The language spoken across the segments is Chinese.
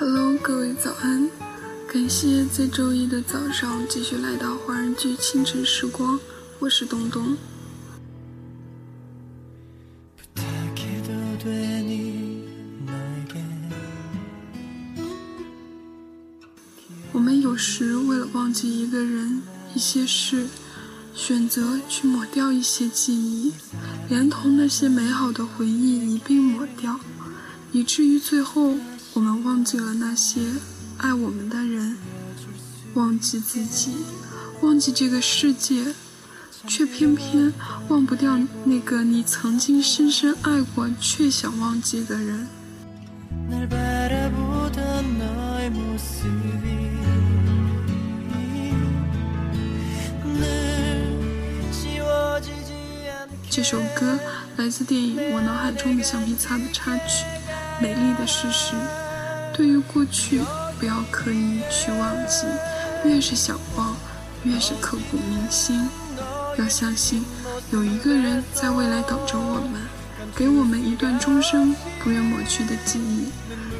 Hello，各位早安！感谢在周一的早上继续来到华人剧清晨时光，我是东东。我们有时为了忘记一个人、一些事，选择去抹掉一些记忆，连同那些美好的回忆一并抹掉，以至于最后我们忘记了那些爱我们的人，忘记自己，忘记这个世界，却偏偏忘不掉那个你曾经深深爱过却想忘记的人。这首歌来自电影《我脑海中的橡皮擦》的插曲《美丽的事实》。对于过去，不要刻意去忘记，越是想忘，越是刻骨铭心。要相信，有一个人在未来等着我们，给我们一段终生不愿抹去的记忆。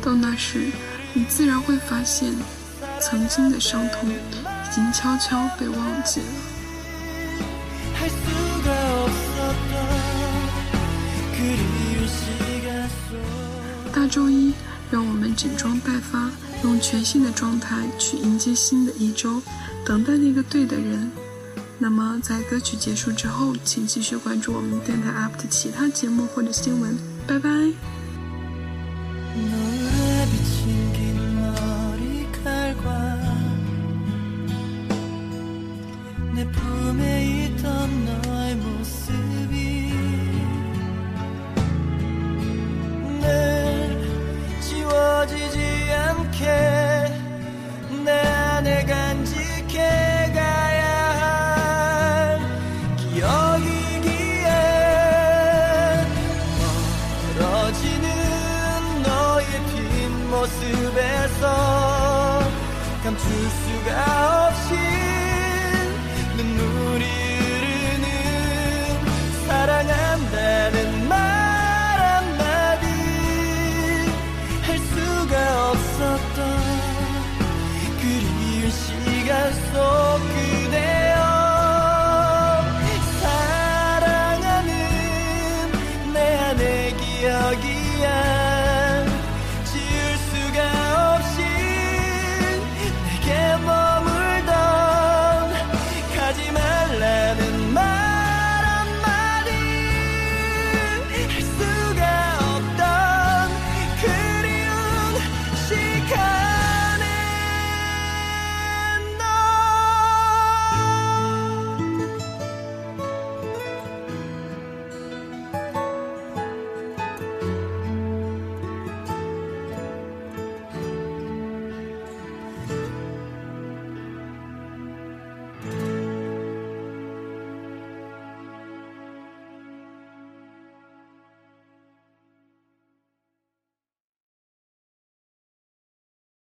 到那时，你自然会发现，曾经的伤痛已经悄悄被忘记了。周一，让我们整装待发，用全新的状态去迎接新的一周，等待那个对的人。那么，在歌曲结束之后，请继续关注我们电台 app 的其他节目或者新闻。拜拜。 간직해가야 할 기억이기에 멀어지는 너의 뒷모습에서 감출 수가